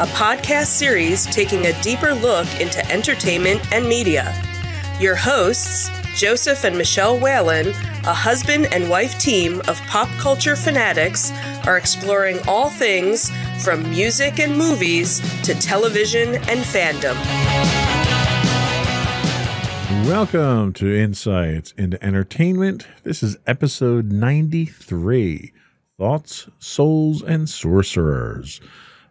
a podcast series taking a deeper look into entertainment and media. Your hosts, Joseph and Michelle Whalen, a husband and wife team of pop culture fanatics, are exploring all things from music and movies to television and fandom. Welcome to Insights into Entertainment. This is episode 93 Thoughts, Souls, and Sorcerers.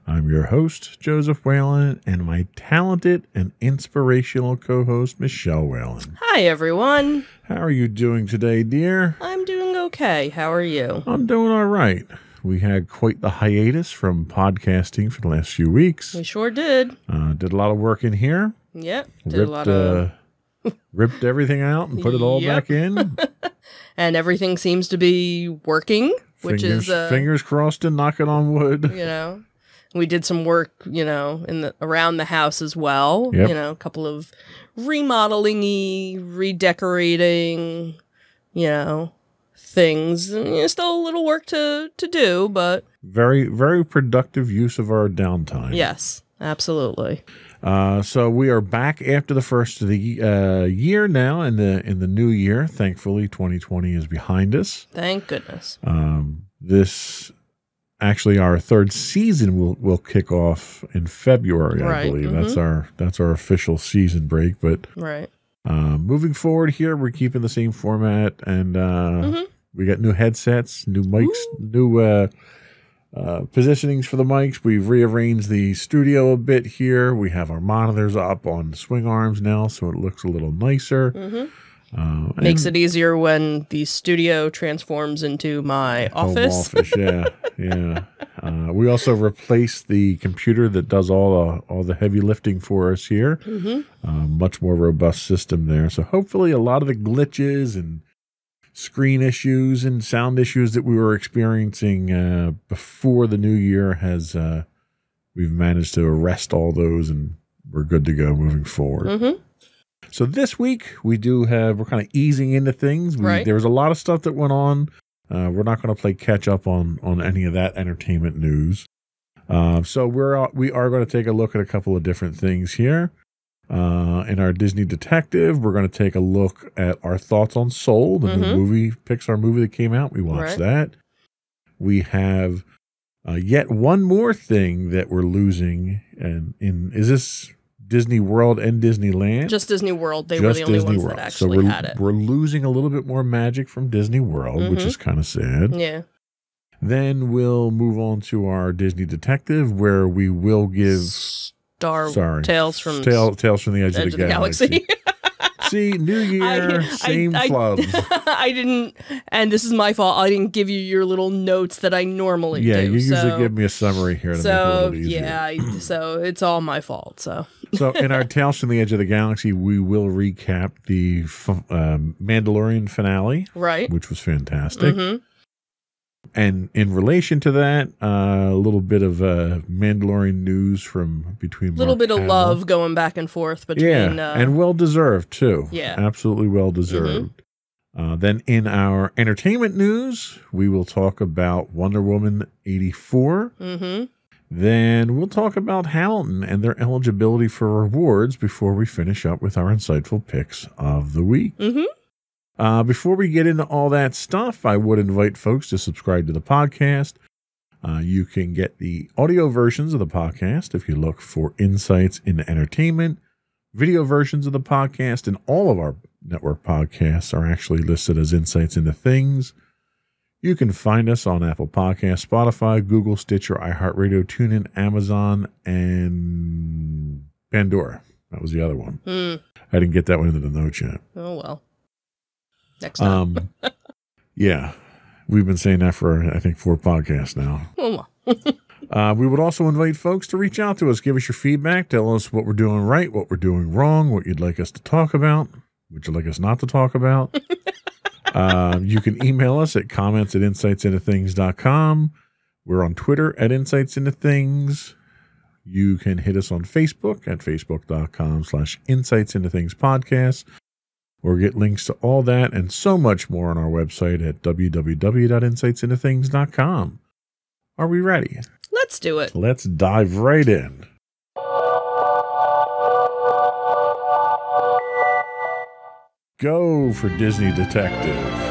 I'm your host, Joseph Whalen, and my talented and inspirational co host, Michelle Whalen. Hi, everyone. How are you doing today, dear? I'm doing okay. How are you? I'm doing all right. We had quite the hiatus from podcasting for the last few weeks. We sure did. Uh, did a lot of work in here. Yep. Did ripped, a lot of. uh, ripped everything out and put it all Yep. back in. and everything seems to be working, which fingers, is. Uh, fingers crossed and knocking on wood. you know we did some work you know in the around the house as well Yep. you know a couple of remodeling redecorating you know things and, you know, still a little work to to do but Very, very productive use of our downtime. yes absolutely Uh, so we are back after the first of the uh, year now, in the in the new year. Thankfully, 2020 is behind us. thank goodness Um, this actually our third season will will kick off in February. I Right, believe that's our that's our official season break. But right uh, moving forward here, we're keeping the same format, and uh, Mhm. we got new headsets, new mics, new uh, uh, positionings for the mics. We've rearranged the studio a bit here. We have our monitors up on swing arms now, so it looks a little nicer. hmm Uh, makes it easier when the studio transforms into my office office, yeah, yeah. Uh, we also replaced the computer that does all the all the heavy lifting for us here. hmm uh, much more robust system there. So hopefully, a lot of the glitches and screen issues and sound issues that we were experiencing uh, before the new year has uh, we've managed to arrest all those and we're good to go moving forward. hmm So this week we do have we're kind of easing into things. We, Right. There was a lot of stuff that went on. Uh, we're not going to play catch up on on any of that entertainment news. Uh, so we're we are going to take a look at a couple of different things here. Uh, in our Disney Detective, we're going to take a look at our thoughts on Soul, the new Mhm. movie Pixar movie that came out. We watched Right. that. We have uh, yet one more thing that we're losing, and in is this Disney World and Disneyland? just disney world they were the only ones that so actually we're, had it we're losing a little bit more magic from Disney World, which Mhm. is kind of sad. yeah Then we'll move on to our Disney Detective, where we will give Star sorry Tales from Tale- Tales from the Edge, Edge of the, Galaxy. See, New Year, same I, flubs. I didn't, and this is my fault. I didn't give you your little notes that I normally yeah, do. you usually so, give me a summary here to make it a so easier. yeah, so it's all my fault. So so in our Tales from the Edge of the Galaxy, we will recap the um, Mandalorian finale, right, which was fantastic. hmm And in relation to that, uh, a little bit of uh, Mandalorian news from between a little Mark bit of Hamill. love going back and forth between. yeah, uh, and well deserved too. Yeah. Mm-hmm. absolutely well deserved. Uh, then in our entertainment news, we will talk about Wonder Woman eighty four. hmm Then we'll talk about Hamilton and their eligibility for rewards before we finish up with our insightful picks of the week. hmm Uh, before we get into all that stuff, I would invite folks to subscribe to the podcast. Uh, you can get the audio versions of the podcast if you look for Insights into Entertainment. Video versions of the podcast and all of our network podcasts are actually listed as Insights into Things. You can find us on Apple Podcasts, Spotify, Google, Stitcher, iHeartRadio, TuneIn, Amazon, and Pandora. That was the other one. Mm. I didn't get that one into the notes yet. Oh well. Next time. Um, yeah, we've been saying that for I think four podcasts now. oh. Uh, we would also invite folks to reach out to us, give us your feedback, tell us what we're doing right, what we're doing wrong, what you'd like us to talk about, what you'd like us not to talk about. uh, you can email us at comments at insightsintothings.com. We're on Twitter at Insights Into Things. You can hit us on Facebook at facebook.com slash insights into things podcast or get links to all that and so much more on our website at www.insightsintothings.com. Are we ready? Let's do it. Let's dive right in. Go for Disney Detective.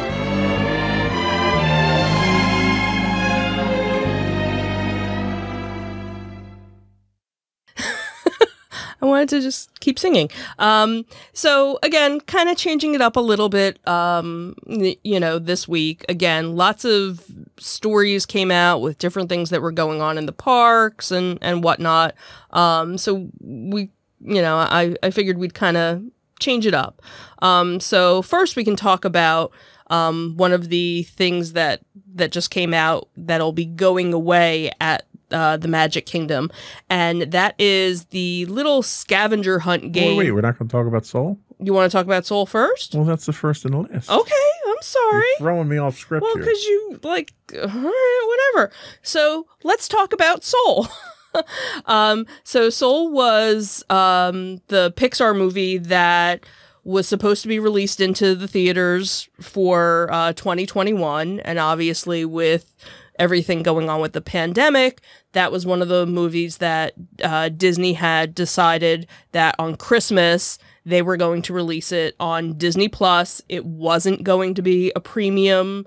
I wanted to just keep singing. Um, so again, kind of changing it up a little bit. Um, you know, this week again, lots of stories came out with different things that were going on in the parks and and whatnot. Um, so we, you know, I I figured we'd kind of change it up. Um, so first, we can talk about um, one of the things that that just came out that'll be going away at uh, the Magic Kingdom, and that is the little scavenger hunt game. Wait, wait, we're not going to talk about Soul? You want to talk about Soul first? Well, that's the first in the list. Okay, I'm sorry. You're throwing me off script well, because you like, whatever. So let's talk about Soul. um, so Soul was um, the Pixar movie that was supposed to be released into the theaters for uh, 2021, and obviously with everything going on with the pandemic, that was one of the movies that uh, Disney had decided that on Christmas they were going to release it on Disney Plus. It wasn't going to be a premium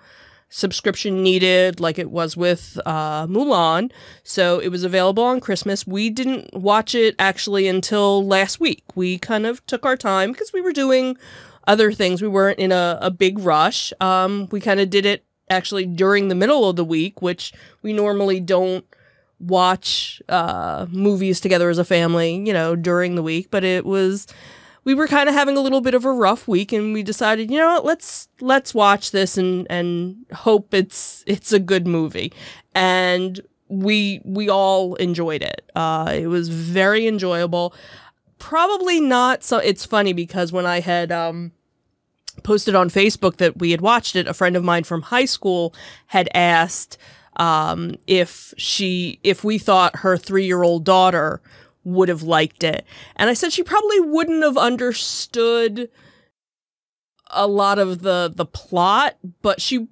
subscription needed like it was with uh, Mulan. So it was available on Christmas. We didn't watch it actually until last week. We kind of took our time because we were doing other things. We weren't in a, a big rush. Um, we kind of did it actually during the middle of the week, which we normally don't watch uh, movies together as a family, you know, during the week. But it was we were kind of having a little bit of a rough week, and we decided, you know what, let's let's watch this and and hope it's it's a good movie. And we we all enjoyed it. Uh, it was very enjoyable. Probably not so. It's funny because when I had um, posted on Facebook that we had watched it, a friend of mine from high school had asked um, if she if we thought her three year old daughter would have liked it, and I said she probably wouldn't have understood a lot of the the plot, but she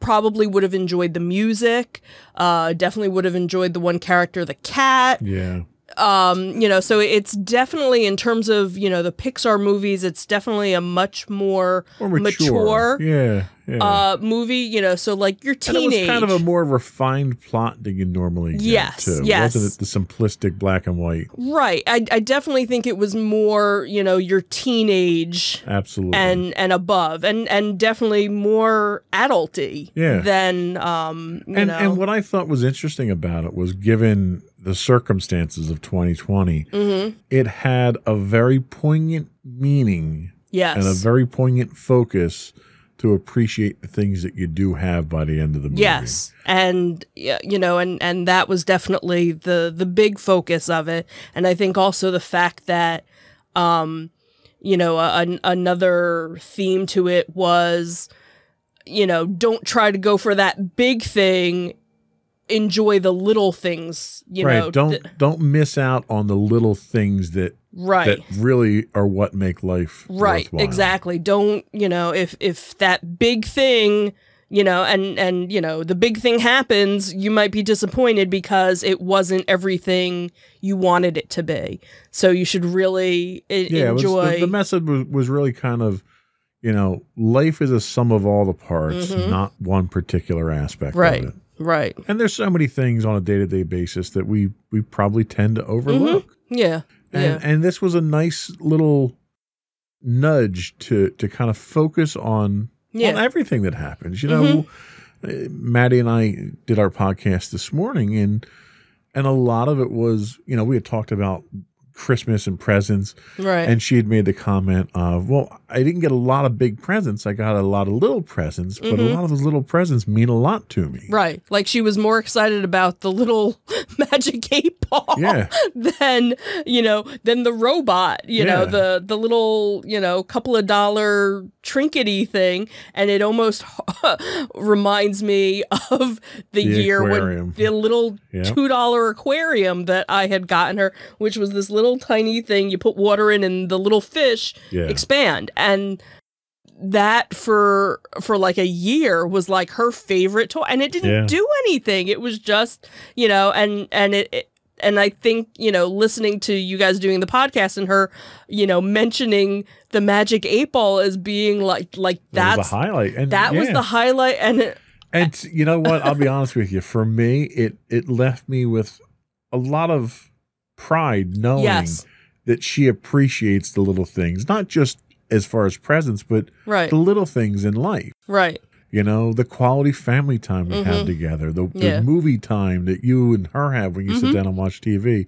probably would have enjoyed the music. Uh, definitely would have enjoyed the one character, the cat yeah. Um you know so it's definitely in terms of you know the pixar movies it's definitely a much more Or mature. Yeah. yeah. uh movie you know so like your and it was kind of a more refined plot than you normally get. Yes, too. yes. Wasn't it the simplistic black and white? right I, I definitely think it was more you know your teenage Absolutely. and and above and and definitely more adulty Yeah. than um you and, know and what I thought was interesting about it was given the circumstances of 2020, Mhm. it had a very poignant meaning yes and a very poignant focus to appreciate the things that you do have by the end of the movie. Yes, and you know, and and that was definitely the the big focus of it, and I think also the fact that, um, you know, a, an, another theme to it was, you know, don't try to go for that big thing. Enjoy the little things, you right. know. don't th- don't miss out on the little things that right. that really are what make life right worthwhile. exactly don't you know if if that big thing you know and and you know the big thing happens you might be disappointed because it wasn't everything you wanted it to be so you should really e- Yeah, enjoy the, the message was, was really kind of, you know, life is a sum of all the parts, Mhm. not one particular aspect of it. Right. Right. And there's so many things on a day to day basis that we we probably tend to overlook. yeah. And yeah. and this was a nice little nudge to to kind of focus on on yeah. everything that happens. You know, uh, Maddie and I did our podcast this morning, and and a lot of it was, you know, we had talked about Christmas and presents, right. And she had made the comment of, well, I didn't get a lot of big presents. I got a lot of little presents, but a Mhm. lot of those little presents mean a lot to me. Right. Like she was more excited about the little magic eight ball Yeah. than, you know, than the robot, you know, the the little, you know, couple of dollar trinkety thing. And it almost reminds me of the, The year aquarium. when the little Yeah. two dollar aquarium that I had gotten her, which was this little tiny thing you put water in and the little fish Yeah. expand. And that for for like a year was like her favorite toy and it didn't Yeah. do anything it was just you know and and it, it and i think you know listening to you guys doing the podcast and her you know mentioning the magic eight ball as being like like That that's was a highlight. And that was the highlight and it, And you know what? I'll be honest with you. For me, it it left me with a lot of pride knowing yes that she appreciates the little things, not just as far as presents, but right the little things in life. right You know, the quality family time we Mhm. have together, the, the Yeah. movie time that you and her have when you sit Mhm. down and watch TV.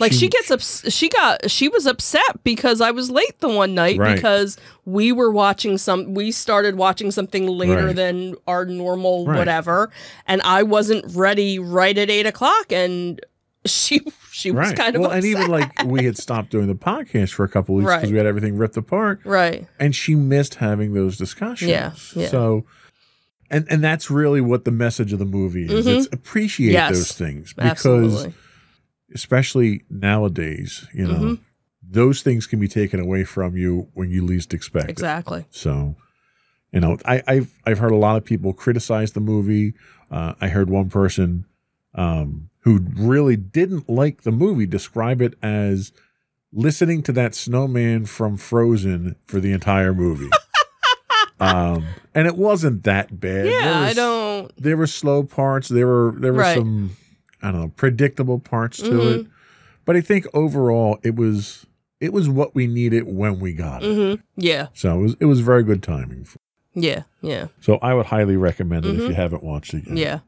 like she, gets ups- she got she was upset because i was late the one night Right. because we were watching some we started watching something later Right. than our normal Right. whatever and i wasn't ready right at eight o'clock and she she was right. kind of well, upset. and even like we had stopped doing the podcast for a couple weeks because Right. we had everything ripped apart, right and she missed having those discussions. Yeah, yeah. So, and and that's really what the message of the movie is. Mhm. It's appreciate Yes. those things because, absolutely especially nowadays, you know, Mhm. those things can be taken away from you when you least expect it. exactly So, you know, I, I've I've heard a lot of people criticize the movie. Uh, I heard one person um, who really didn't like the movie describe it as listening to that snowman from Frozen for the entire movie. um, and it wasn't that bad. Yeah i don't There were slow parts. There were there were Right. some I don't know predictable parts to Mhm. it, but I think overall it was it was what we needed when we got it. hmm yeah So it was it was very good timing. yeah yeah So I would highly recommend it if Mhm. you haven't watched it yet. yeah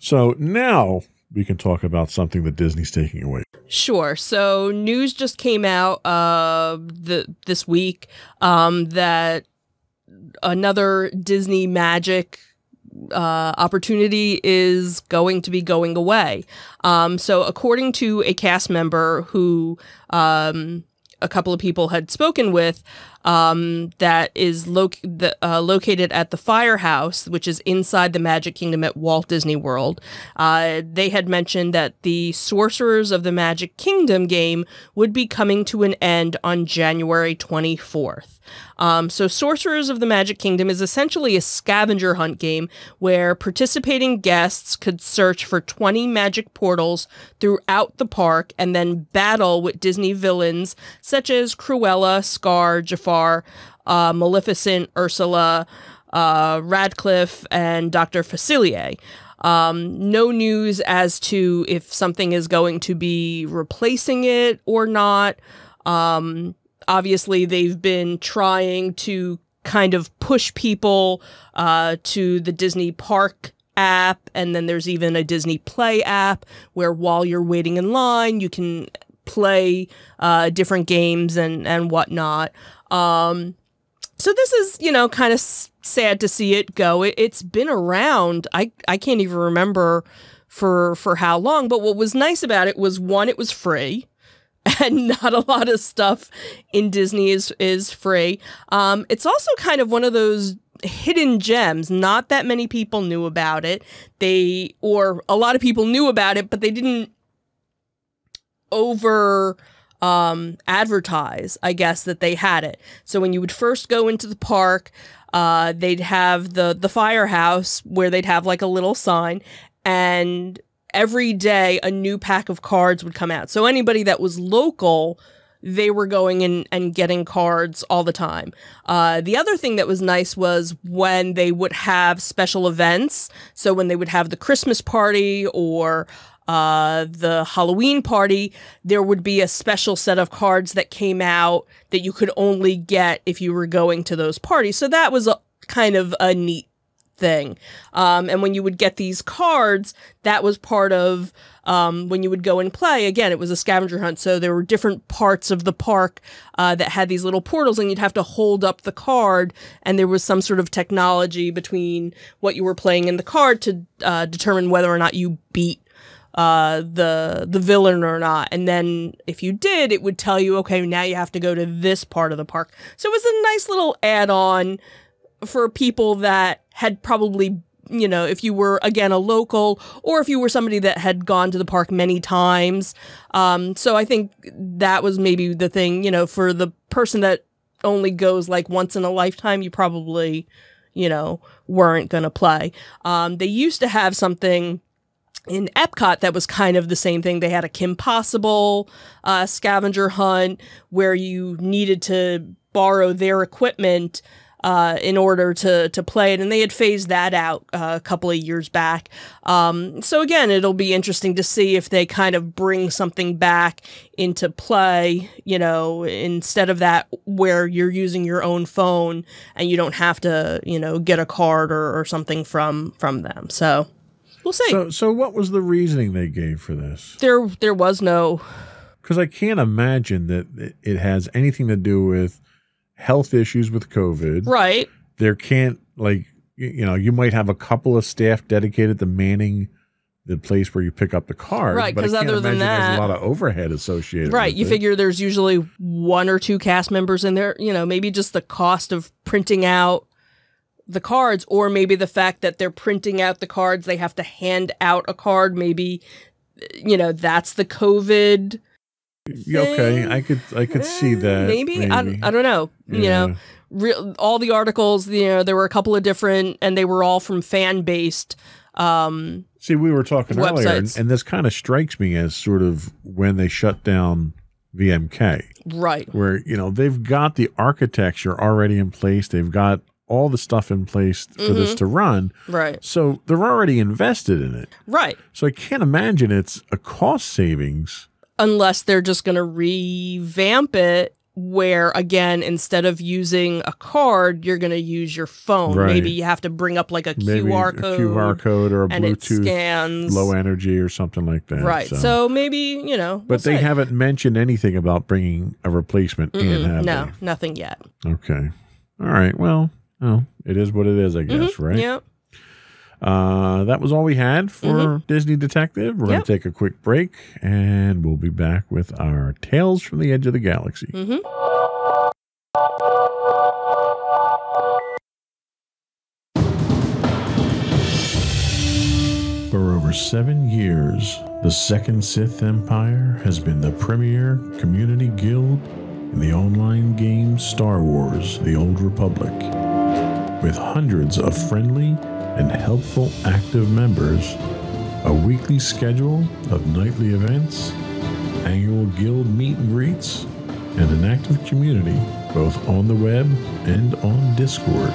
So now we can talk about something that Disney's taking away. Sure. So news just came out uh the this week um that another Disney Magic uh, opportunity is going to be going away. Um, so, according to a cast member who um, a couple of people had spoken with, um, that is loc- the, uh, located at the Firehouse, which is inside the Magic Kingdom at Walt Disney World. Uh, they had mentioned that the Sorcerers of the Magic Kingdom game would be coming to an end on January 24th. Um, so, Sorcerers of the Magic Kingdom is essentially a scavenger hunt game where participating guests could search for 20 magic portals throughout the park and then battle with Disney villains such as Cruella, Scar, Jafar, uh, Maleficent, Ursula, uh, Ratcliffe, and Dr. Facilier. Um, no news as to if something is going to be replacing it or not. Um, obviously, they've been trying to kind of push people uh, to the Disney Park app, and then there's even a Disney Play app where while you're waiting in line, you can play uh, different games and and whatnot. Um, so this is you know kind of sad to see it go. It, it's been around. I I can't even remember for for how long. But what was nice about it was one, it was free. And not a lot of stuff in Disney is is free. Um, it's also kind of one of those hidden gems. Not that many people knew about it. They or a lot of people knew about it, but they didn't over um advertise i guess that they had it so when you would first go into the park uh they'd have the the firehouse where they'd have like a little sign and every day a new pack of cards would come out so anybody that was local they were going in and getting cards all the time. Uh, the other thing that was nice was when they would have special events. So when they would have the Christmas party or uh, the Halloween party, there would be a special set of cards that came out that you could only get if you were going to those parties. So that was a kind of a neat thing. Um, and when you would get these cards, that was part of um, when you would go and play. Again, it was a scavenger hunt, so there were different parts of the park uh, that had these little portals, and you'd have to hold up the card, and there was some sort of technology between what you were playing in the card to uh, determine whether or not you beat uh, the the villain or not. And then if you did, it would tell you, okay, now you have to go to this part of the park. So it was a nice little add on for people that had probably you know, if you were again a local or if you were somebody that had gone to the park many times. Um, so I think that was maybe the thing, you know, for the person that only goes like once in a lifetime, you probably, you know, weren't going to play. Um, they used to have something in Epcot that was kind of the same thing. They had a Kim Possible uh, scavenger hunt where you needed to borrow their equipment uh, in order to to play it, and they had phased that out uh, a couple of years back. Um, so again, it'll be interesting to see if they kind of bring something back into play. You know, instead of that where you're using your own phone and you don't have to, you know, get a card or, or something from from them. So we'll see. So, so what was the reasoning they gave for this? There, there was no. Because I can't imagine that it has anything to do with health issues with COVID. Right. There can't like you know you might have a couple of staff dedicated to manning the place where you pick up the card. Right, because other than that, there's a lot of overhead associated. Right, you it. figure there's usually one or two cast members in there. You know, maybe just the cost of printing out the cards, or maybe the fact that they're printing out the cards, they have to hand out a card. Maybe, you know, that's the COVID yeah, okay, I could I could see eh, that. Maybe, maybe. I, I don't know. Yeah. You know, re- all the articles. You know, there were a couple of different, and they were all from fan based. Um, see, we were talking websites. earlier, and, and this kind of strikes me as sort of when they shut down VMK, right? Where you know they've got the architecture already in place. They've got all the stuff in place for mm-hmm. this to run. Right. So they're already invested in it. Right. So I can't imagine it's a cost savings unless they're just going to revamp it where again instead of using a card you're going to use your phone right. maybe you have to bring up like a maybe qr code a qr code or a bluetooth scans. low energy or something like that right so, so maybe you know but we'll they say. haven't mentioned anything about bringing a replacement Mm-mm, in no they? nothing yet okay all right well oh, it is what it is i guess mm-hmm. right yep uh, that was all we had for mm-hmm. Disney Detective. We're yep. going to take a quick break and we'll be back with our Tales from the Edge of the Galaxy. Mm-hmm. For over seven years, the Second Sith Empire has been the premier community guild in the online game Star Wars The Old Republic. With hundreds of friendly and helpful active members, a weekly schedule of nightly events, annual guild meet and greets, and an active community both on the web and on Discord.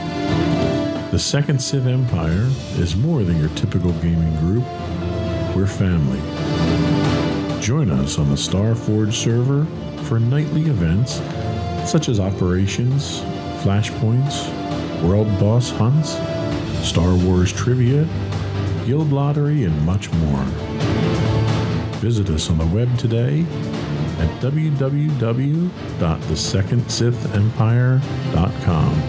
The Second Sith Empire is more than your typical gaming group. We're family. Join us on the Starforge server for nightly events such as operations, flashpoints, world boss hunts, Star Wars trivia, guild lottery, and much more. Visit us on the web today at www.thesecondsithempire.com.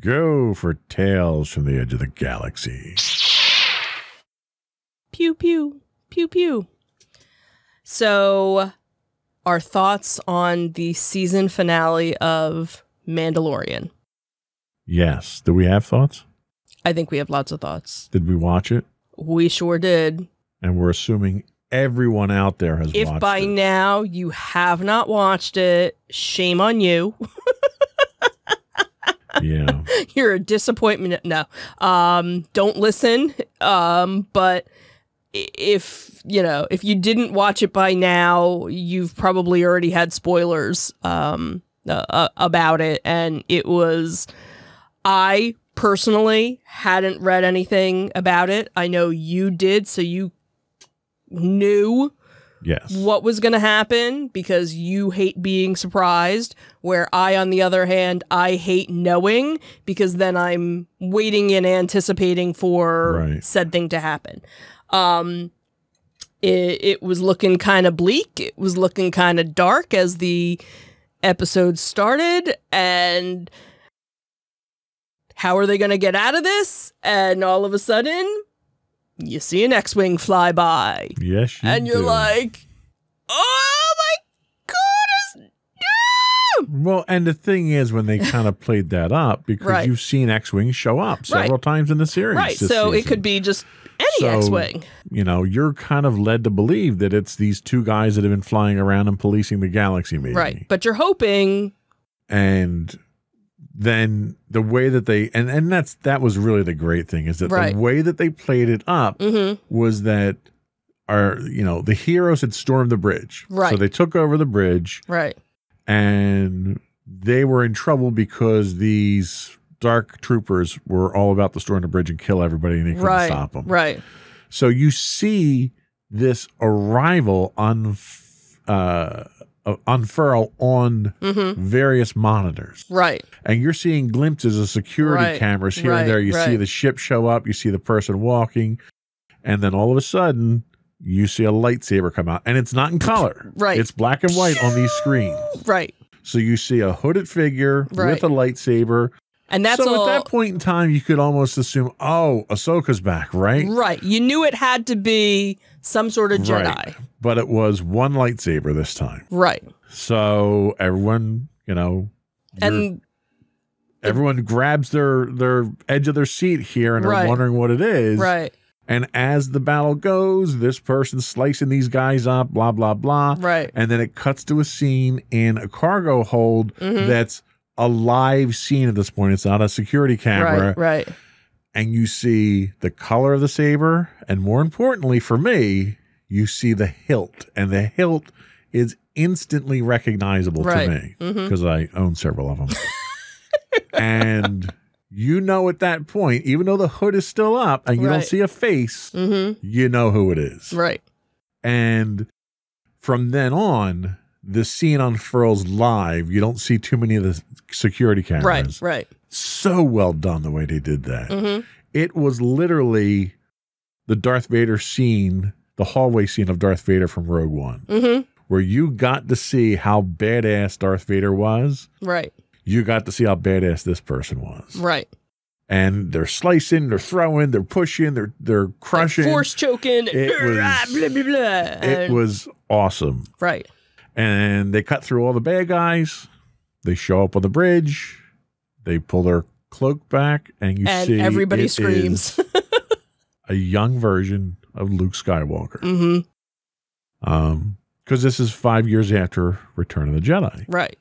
Go for Tales from the Edge of the Galaxy. Pew, pew, pew, pew. So our thoughts on the season finale of Mandalorian. Yes. Do we have thoughts? I think we have lots of thoughts. Did we watch it? We sure did. And we're assuming everyone out there has watched it. if by it. now you have not watched it, shame on you. yeah. You're a disappointment. No. Um, don't listen. Um, but if you know if you didn't watch it by now you've probably already had spoilers um, uh, uh, about it and it was i personally hadn't read anything about it i know you did so you knew Yes. what was going to happen because you hate being surprised where i on the other hand i hate knowing because then i'm waiting and anticipating for Right. said thing to happen um it, it was looking kind of bleak it was looking kind of dark as the episode started and how are they going to get out of this and all of a sudden you see an x-wing fly by Yes. You and you're do. like, oh my Well, and the thing is, when they kind of played that up, because Right. you've seen X-wing show up several times in the series, Right, so it could be just any So- X-wing. You know, you're kind of led to believe that it's these two guys that have been flying around and policing the galaxy, maybe. Right, but you're hoping, And then the way that they and and that's that was really the great thing is that Right. the way that they played it up hmm was that our you know the heroes had stormed the bridge, So they took over the bridge. right, and they were in trouble because these dark troopers were all about to storm the bridge and kill everybody and they couldn't right, stop them. right, So you see this arrival on uh, uh, unfurl on hmm various monitors. right, And you're seeing glimpses of security Right, cameras here right, and there. You see the ship show up, you see the person walking, and then all of a sudden you see a lightsaber come out. And it's not in color. Right. It's black and white on these screens. right, So you see a hooded figure Right. with a lightsaber. and that's so all. at that point in time, you could almost assume, oh, Ahsoka's back, right? right, you knew it had to be some sort of Jedi. Right. But it was one lightsaber this time. Right, So everyone, you know, and everyone grabs their their edge of their seat here and Right. are wondering what it is. right, And as the battle goes, this person's slicing these guys up, blah blah blah. right, And then it cuts to a scene in a cargo hold Mhm. that's a live scene at this point. It's not a security camera. right, right, and you see the color of the saber, and more importantly for me, you see the hilt, and the hilt is instantly recognizable Right. to me because I own several of them. and you know at that point, even though the hood is still up and you don't see a face, hmm you know who it is. right, And from then on, the scene unfurls live. You don't see too many of the security cameras. right, right, So well done the way they did that hmm it was literally the Darth Vader scene, the hallway scene of Darth Vader from Rogue One, hmm where you got to see how badass Darth Vader was. right, You got to see how badass this person was. right. And they're slicing, they're throwing, they're pushing, they're they're crushing. Force choking. It was- blah, blah, blah. it was awesome. right. And they cut through all the bad guys. They show up on the bridge. They pull their cloak back, and you and see everybody screams. a young version of Luke Skywalker. hmm um because this is five years after return of the jedi Right.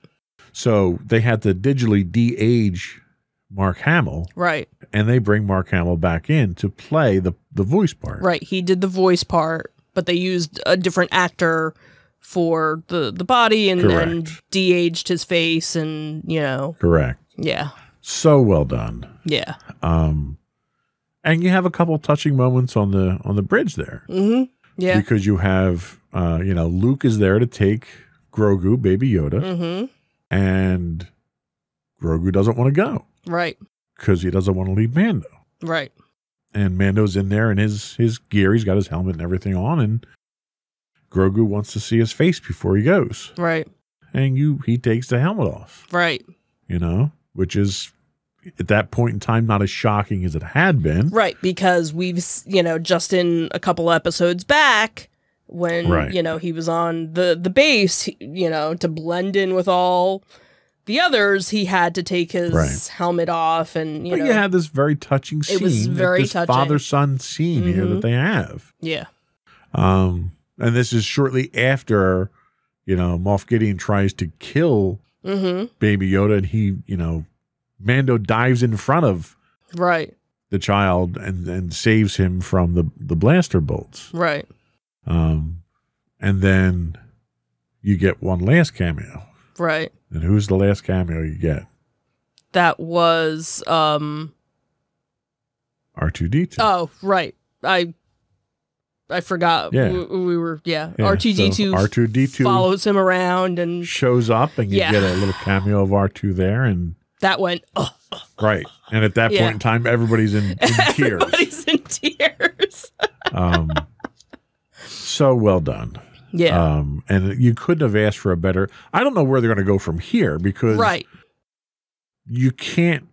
So they had to digitally de-age mark hamill. Right. and they bring mark hamill back in to play the the voice part. Right. He did the voice part, but they used a different actor for the the body and, and de-aged his face and you know. Correct. Yeah. So well done. Yeah. Um and you have a couple touching moments on the on the bridge there. Mm-hmm. Yeah. Because you have uh you know luke is there to take grogu baby yoda. Mm-hmm and grogu doesn't want to go. Right. Because he doesn't want to leave mando. Right. And Mando's in there in his his gear. He's got his helmet and everything on, and Grogu wants to see his face before he goes. right. And you he takes the helmet off, right. You know, which is at that point in time not as shocking as it had been. right because we've you know just in a couple episodes back when Right. you know he was on the the base you know to blend in with all the others he had to take his Right. helmet off and you but know you have this very touching scene. It was very touching. father son scene here Mhm. that they have. yeah Um, and this is shortly after, you know, Moff Gideon tries to kill mm-hmm Baby Yoda, and he, you know, Mando dives in front of right the child and and saves him from the the blaster bolts. right Um, and then you get one last cameo. right And who's the last cameo you get? that was um R two D two. oh right i I forgot. Yeah. We, we were yeah. Yeah, R two D so two R2D2 follows him around, and shows up and you Yeah. get a little cameo of R2 there and that went. Oh, right. And at that Yeah. point in time everybody's in, in tears. everybody's in tears. Um so well done. yeah. Um and you couldn't have asked for a better I don't know where they're going to go from here because right. you can't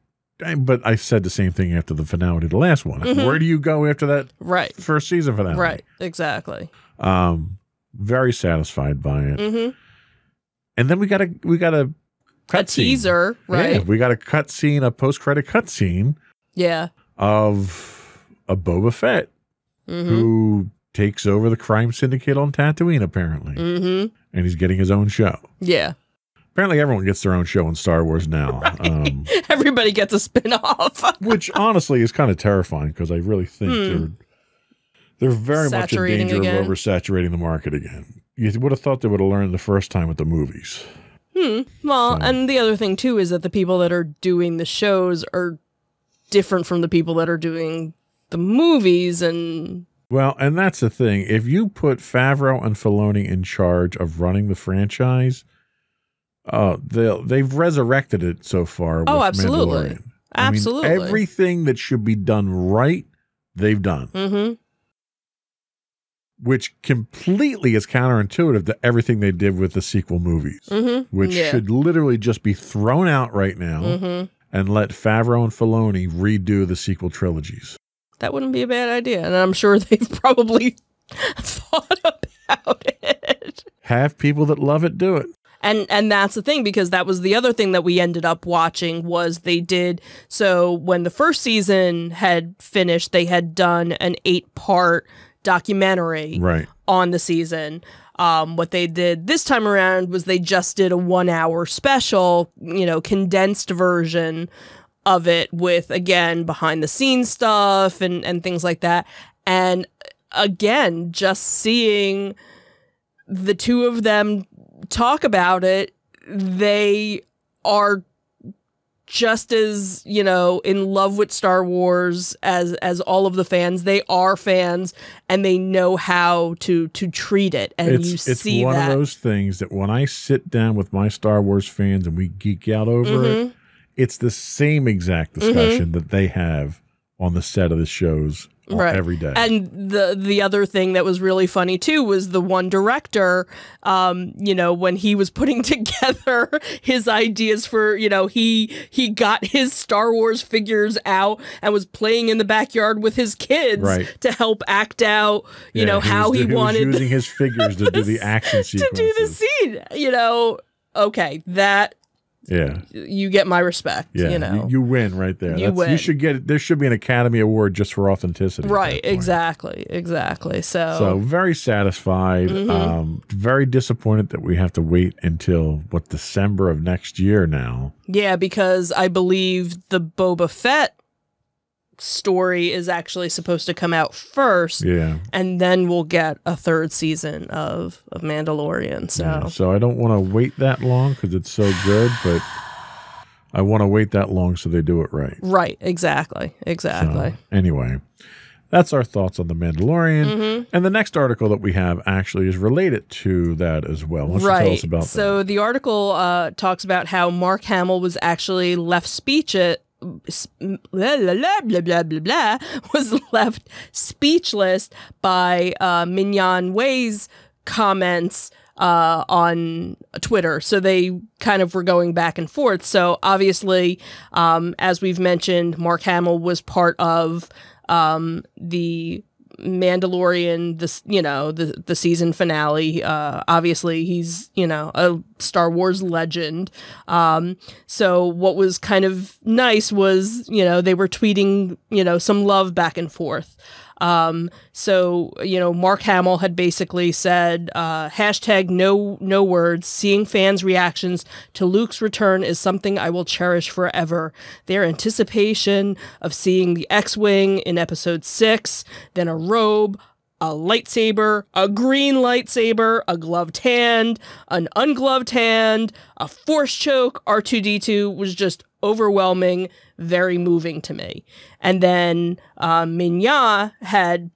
but I said the same thing after the finale of the last one. Mhm. Where do you go after that Right. first season finale? Right. Exactly. Um very satisfied by it. Mm-hmm. And then we got a we got a A cut scene. teaser. Yeah, Right. we got a cut scene, a post credit cut scene Yeah. of a Boba Fett Mm-hmm. who takes over the crime syndicate on Tatooine, apparently, Mm-hmm. and he's getting his own show. Yeah. Apparently, everyone gets their own show in Star Wars now, um, Everybody gets a spin off. which honestly is kind of terrifying because I really think Hmm. they're they're very much in danger again. of oversaturating the market again. You would have thought they would have learned the first time with the movies. Hmm. Well, So- and the other thing too is that the people that are doing the shows are different from the people that are doing the movies, and Well, and that's the thing. If you put Favreau and Filoni in charge of running the franchise, uh, they they've resurrected it so far. Oh, with absolutely. Mandalorian. I mean, absolutely. everything that should be done right, they've done, mm-hmm. which completely is counterintuitive to everything they did with the sequel movies, Mm-hmm. which yeah. should literally just be thrown out right now Mm-hmm. and let Favreau and Filoni redo the sequel trilogies. That wouldn't be a bad idea, and I'm sure they've probably thought about it. Have people that love it do it. and and that's the thing because that was the other thing that we ended up watching was they did so when the first season had finished they had done an eight part documentary Right. on the season um, what they did this time around was they just did a one hour special you know condensed version of it with again behind the scenes stuff and and things like that. And again just seeing the two of them talk about it they are just as you know in love with Star Wars as as all of the fans. They are fans and they know how to to treat it. And it's you it's see one that. of those things that when I sit down with my Star Wars fans and we geek out over it, Mhm. It's the same exact Mm-hmm. discussion that they have on the set of the shows Right. every day. And the the other thing that was really funny too was the one director, um, you know, when he was putting together his ideas for, you know, he he got his Star Wars figures out and was playing in the backyard with his kids Right. to help act out, you Yeah, know, how was, he, was wanted using his figures to do the action to do the scene. You know, okay, that Yeah, you get my respect. yeah. you know, you, win right there. You That's- win. You should get. There should be an Academy Award just for authenticity. right? Exactly, exactly. So, So very satisfied. Mhm. Um, very disappointed that we have to wait until what December of next year now. Yeah, because I believe the Boba Fett story is actually supposed to come out first, Yeah. and then we'll get a third season of of Mandalorian. So Yeah, so I don't want to wait that long because it's so good, but I want to wait that long so they do it right. right, exactly, So, exactly. anyway, that's our thoughts on the Mandalorian. Mhm. And the next article that we have actually is related to that as well. Why don't you tell Right. us about so that? the article uh, talks about how Mark Hamill was actually left speech at blah, blah, blah, blah, blah, blah, was left speechless by uh, Ming-Na Wen's comments uh, on Twitter. So they kind of were going back and forth. So obviously, um, as we've mentioned, Mark Hamill was part of um, the Mandalorian, this you know the the season finale. Uh, obviously, he's you know a Star Wars legend. Um, so what was kind of nice was you know they were tweeting you know some love back and forth. Um, so you know, Mark Hamill had basically said, uh, hashtag no no words. Seeing fans' reactions to Luke's return is something I will cherish forever. Their anticipation of seeing the X-wing in Episode Six, then a robe. A lightsaber, a green lightsaber, a gloved hand, an ungloved hand, a force choke, R2D2 was just overwhelming, very moving to me. And then uh, Ming-Na had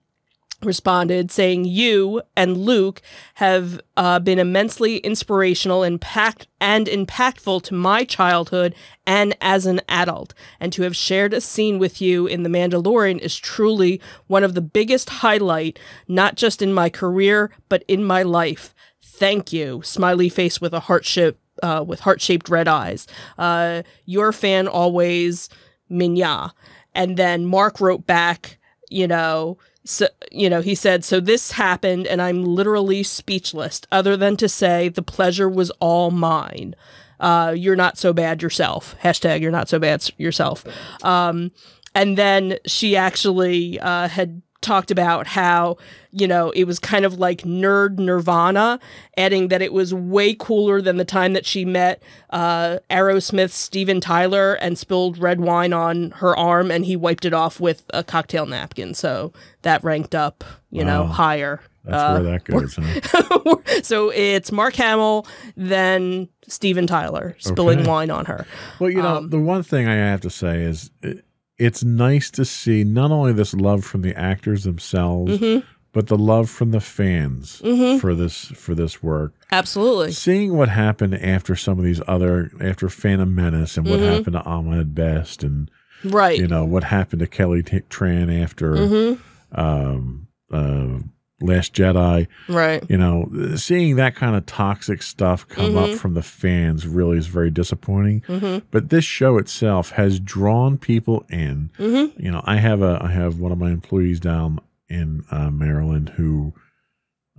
responded saying you and luke have uh, been immensely inspirational impact and impactful to my childhood and as an adult. And to have shared a scene with you in the mandalorian is truly one of the biggest highlight not just in my career but in my life. Thank you. Smiley face with a heart shape uh, with heart-shaped red eyes. Uh, your fan always Ming-Na. And then mark wrote back you know so you know he said so this happened and i'm literally speechless other than to say the pleasure was all mine. Uh, you're not so bad yourself. Hashtag you're not so bad yourself. Um, and then she actually uh, had talked about how you know it was kind of like nerd nirvana adding that it was way cooler than the time that she met uh, aerosmith's steven tyler and spilled red wine on her arm and he wiped it off with a cocktail napkin so that ranked up you know higher That's Uh, where that goes. Huh? so it's mark hamill then steven tyler spilling Okay. wine on her Well, you know, Um, the one thing I have to say is it, it's nice to see not only this love from the actors themselves, Mhm. but the love from the fans Mhm. for this for this work. absolutely Seeing what happened after some of these other after Phantom Menace and what Mhm. happened to Ahmed Best and right you know what happened to Kelly T- Tran after hmm um, uh, Last Jedi. right You know, seeing that kind of toxic stuff come up Mhm. from the fans really is very disappointing hmm but this show itself has drawn people in. hmm You know, I have a I have one of my employees down in uh, Maryland who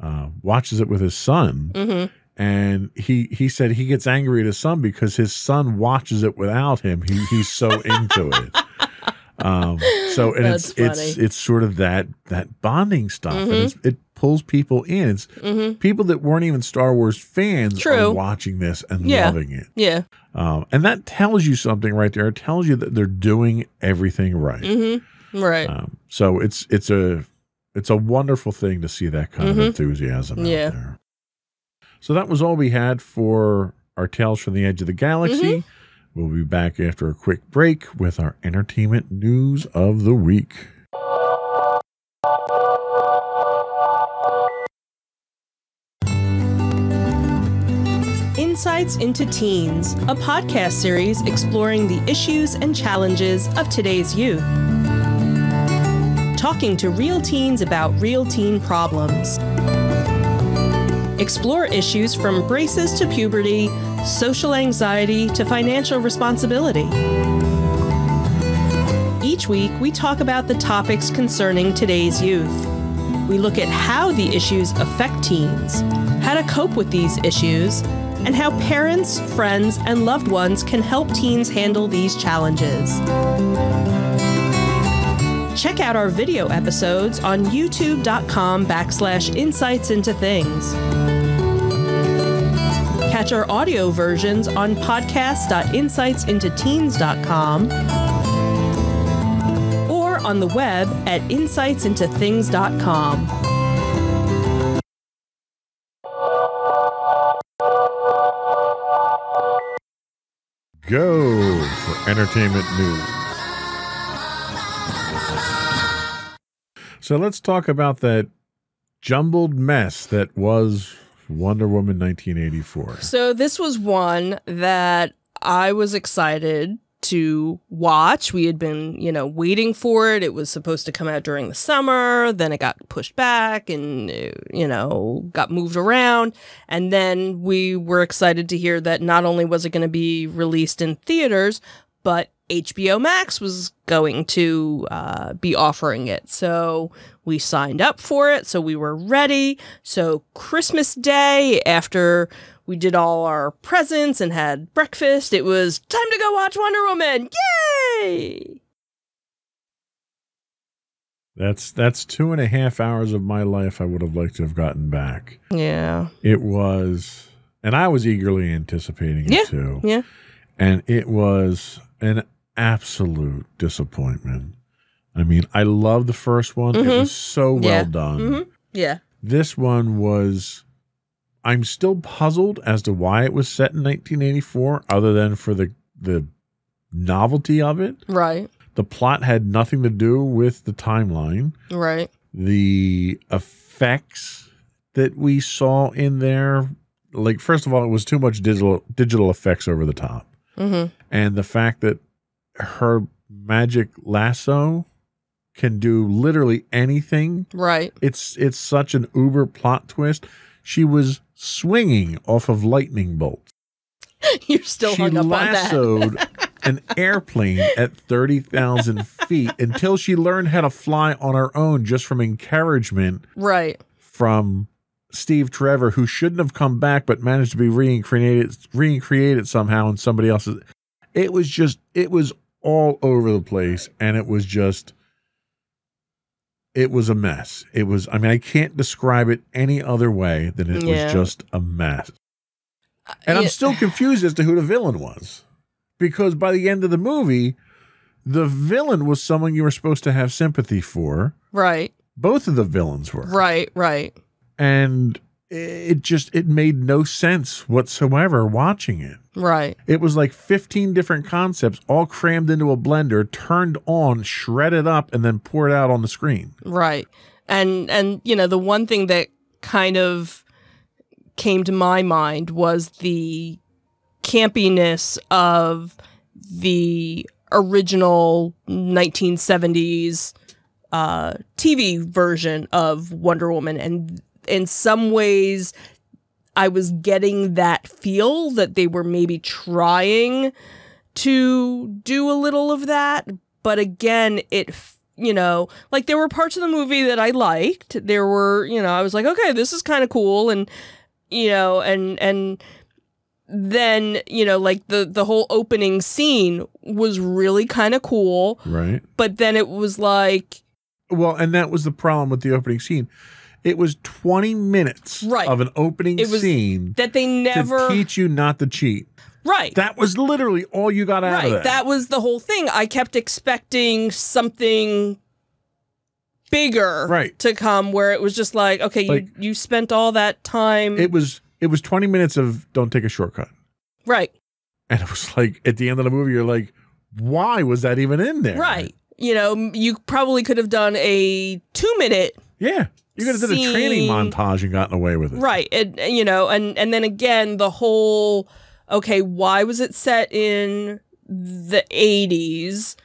uh, watches it with his son, hmm and he he said he gets angry at his son because his son watches it without him. He he's so into it. Um, so and it's it's funny. it's sort of that that bonding stuff, and Mhm. it's, it pulls people in. It's hmm people that weren't even Star Wars fans True. are watching this and Yeah. loving it. yeah Um, and that tells you something right there. It tells you that they're doing everything right. hmm right Um, so it's it's a it's a wonderful thing to see that kind of enthusiasm Yeah. out there. So that was all we had for our Tales from the Edge of the Galaxy. We'll be back after a quick break with our entertainment news of the week. Insights into Teens, a podcast series exploring the issues and challenges of today's youth. Talking to real teens about real teen problems. Explore issues from braces to puberty, social anxiety to financial responsibility. Each week, we talk about the topics concerning today's youth. We look at how the issues affect teens, how to cope with these issues, and how parents, friends, and loved ones can help teens handle these challenges. Check out our video episodes on youtube.com backslash insights into things. Catch our audio versions on podcast.insightsintoteens.com or on the web at insightsintothings.com. Go for entertainment news. So let's talk about that jumbled mess that was Wonder Woman 1984. So this was one that I was excited to watch. We had been, you know, waiting for it. It was supposed to come out during the summer, then it got pushed back and uh, you know, got moved around, and then we were excited to hear that not only was it going to be released in theaters, but HBO Max was going to uh, be offering it. So we signed up for it. So we were ready. So Christmas Day, after we did all our presents and had breakfast, it was time to go watch Wonder Woman. Yay! That's that's two and a half hours of my life I would have liked to have gotten back. Yeah. It was, and I was eagerly anticipating it Yeah, too. yeah. And it was an absolute disappointment. I mean, I love the first one. It Mhm. was so well Yeah. done. Mhm. Yeah. This one was. I'm still puzzled as to why it was set in 1984, other than for the the novelty of it. Right. The plot had nothing to do with the timeline. Right. the effects that we saw in there. Like, first of all, it was too much digital digital effects over the top, Mm-hmm. and the fact that her magic lasso can do literally anything. Right. It's it's such an uber plot twist. She was swinging off of lightning bolts. You're still she hung up on that. lassoed an airplane at 30,000 feet until she learned how to fly on her own just from encouragement Right. from Steve Trevor, who shouldn't have come back but managed to be reincarnated, reincarnated somehow in somebody else's. It was just, it was all over the place, and it was just, it was a mess. It was, I mean, I can't describe it any other way than it Yeah. was just a mess. Uh, and I'm still confused as to who the villain was. Because by the end of the movie, the villain was someone you were supposed to have sympathy for. Right. Both of the villains were. Right. Right. And it just it made no sense whatsoever watching it. Right. It was like 15 different concepts all crammed into a blender, turned on, shredded up and then poured out on the screen. Right. And and you know, the one thing that kind of came to my mind was the campiness of the original 1970s uh, TV version of Wonder Woman. And in some ways, I was getting that feel that they were maybe trying to do a little of that. But again, it, you know, like there were parts of the movie that I liked. There were, you know, I was like, okay, this is kind of cool. And, you know, and, and, then you know like the the whole opening scene was really kind of cool Right. but then it was like Well, and that was the problem with the opening scene. It was 20 minutes Right. of an opening It scene that they never teach you not to cheat. right That was literally all you got out of right that. that was the whole thing i kept expecting something bigger Right. to come where it was just like okay Like- you you spent all that time it was it was 20 minutes of don't take a shortcut. right And it was like at the end of the movie, you're like, why was that even in there? right you know you probably could have done a two minute Yeah. You could have did a training montage and gotten away with it. right and you know and and then again the whole okay why was it set in the 80s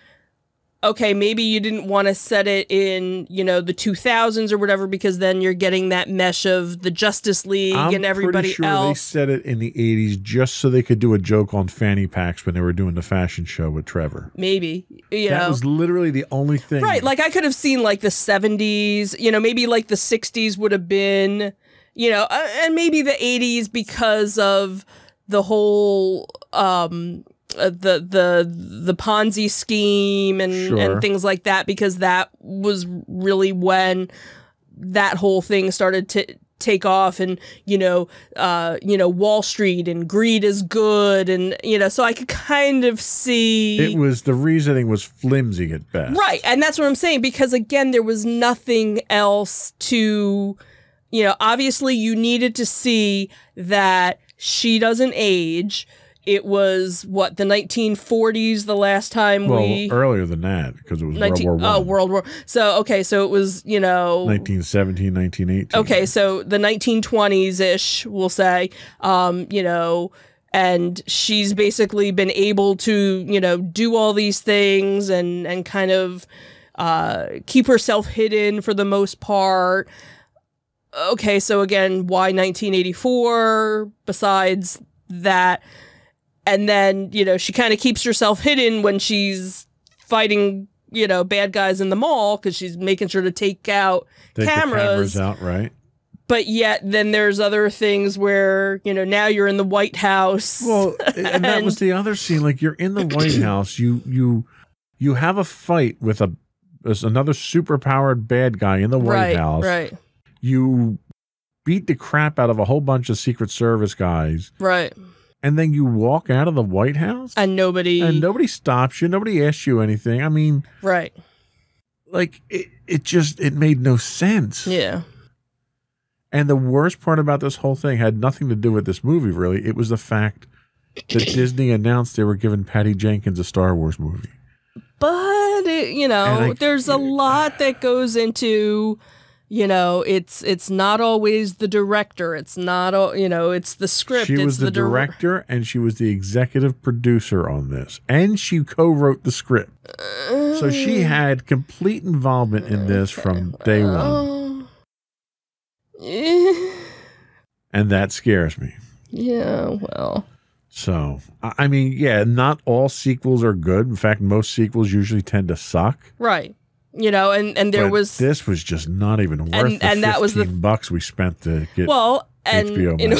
okay maybe you didn't want to set it in you know the 2000s or whatever because then you're getting that mesh of the justice league I'm and everybody sure they else said it in the 80s just so they could do a joke on fanny packs when they were doing the fashion show with Trevor. maybe you that know was literally the only thing. Right, like I could have seen like the 70s, you know, maybe like the 60s would have been, you know, uh, and maybe the 80s because of the whole um uh, the the the Ponzi scheme and Sure. and things like that because that was really when that whole thing started to take off and you know uh you know Wall Street and greed is good and you know so I could kind of see it was the reasoning was flimsy at best. Right. And that's what I'm saying because again there was nothing else to you know, obviously you needed to see that she doesn't age. It was what the 1940s the last time Well, we earlier than that because it was 19 World War One. Oh, World War. So okay, so it was, you know, 1917, 1918. Okay, so the 1920s ish, we'll say, um, you know, and she's basically been able to, you know, do all these things and and kind of uh, keep herself hidden for the most part. Okay, so again, why 1984? Besides that, and then you know she kind of keeps herself hidden when she's fighting, you know, bad guys in the mall because she's making sure to take out Take cameras. cameras out, right? but yet then there's other things where you know now you're in the white house Well, and that was the other scene. Like you're in the White House, you you you have a fight with a another super powered bad guy in the White right House. right You beat the crap out of a whole bunch of Secret Service guys, right and then you walk out of the White House, and nobody and nobody stops you, nobody asks you anything. I mean, right like it, it just it made no sense. yeah And the worst part about this whole thing had nothing to do with this movie, really. It was the fact that Disney announced they were giving Patty Jenkins a Star Wars movie. but it, you know I- there's a lot that goes into You know, it's it's not always the director. It's not al- you know, it's the script. She it's was the, dir- director and she was the executive producer on this, and she co-wrote the script. So she had complete involvement in this from day one Eh, and that scares me. yeah, well. So, I mean, yeah, not all sequels are good. In fact, most sequels usually tend to suck. Right. You know, and and there but was this was just not even worth And- the and that was the- 15 bucks we spent to get. well, and HBO in a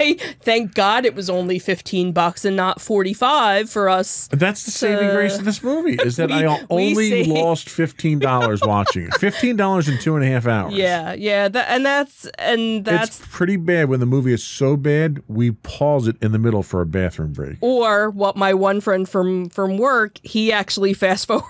way, thank God it was only 15 bucks and not 45 for us. That's the saving Uh, grace of this movie is that we- I only lost fifteen dollars watching it. Fifteen dollars in two and a half hours. Yeah, yeah, that and that's and that's it's pretty bad when the movie is so bad we pause it in the middle for a bathroom break. or what my one friend from from work he actually fast forward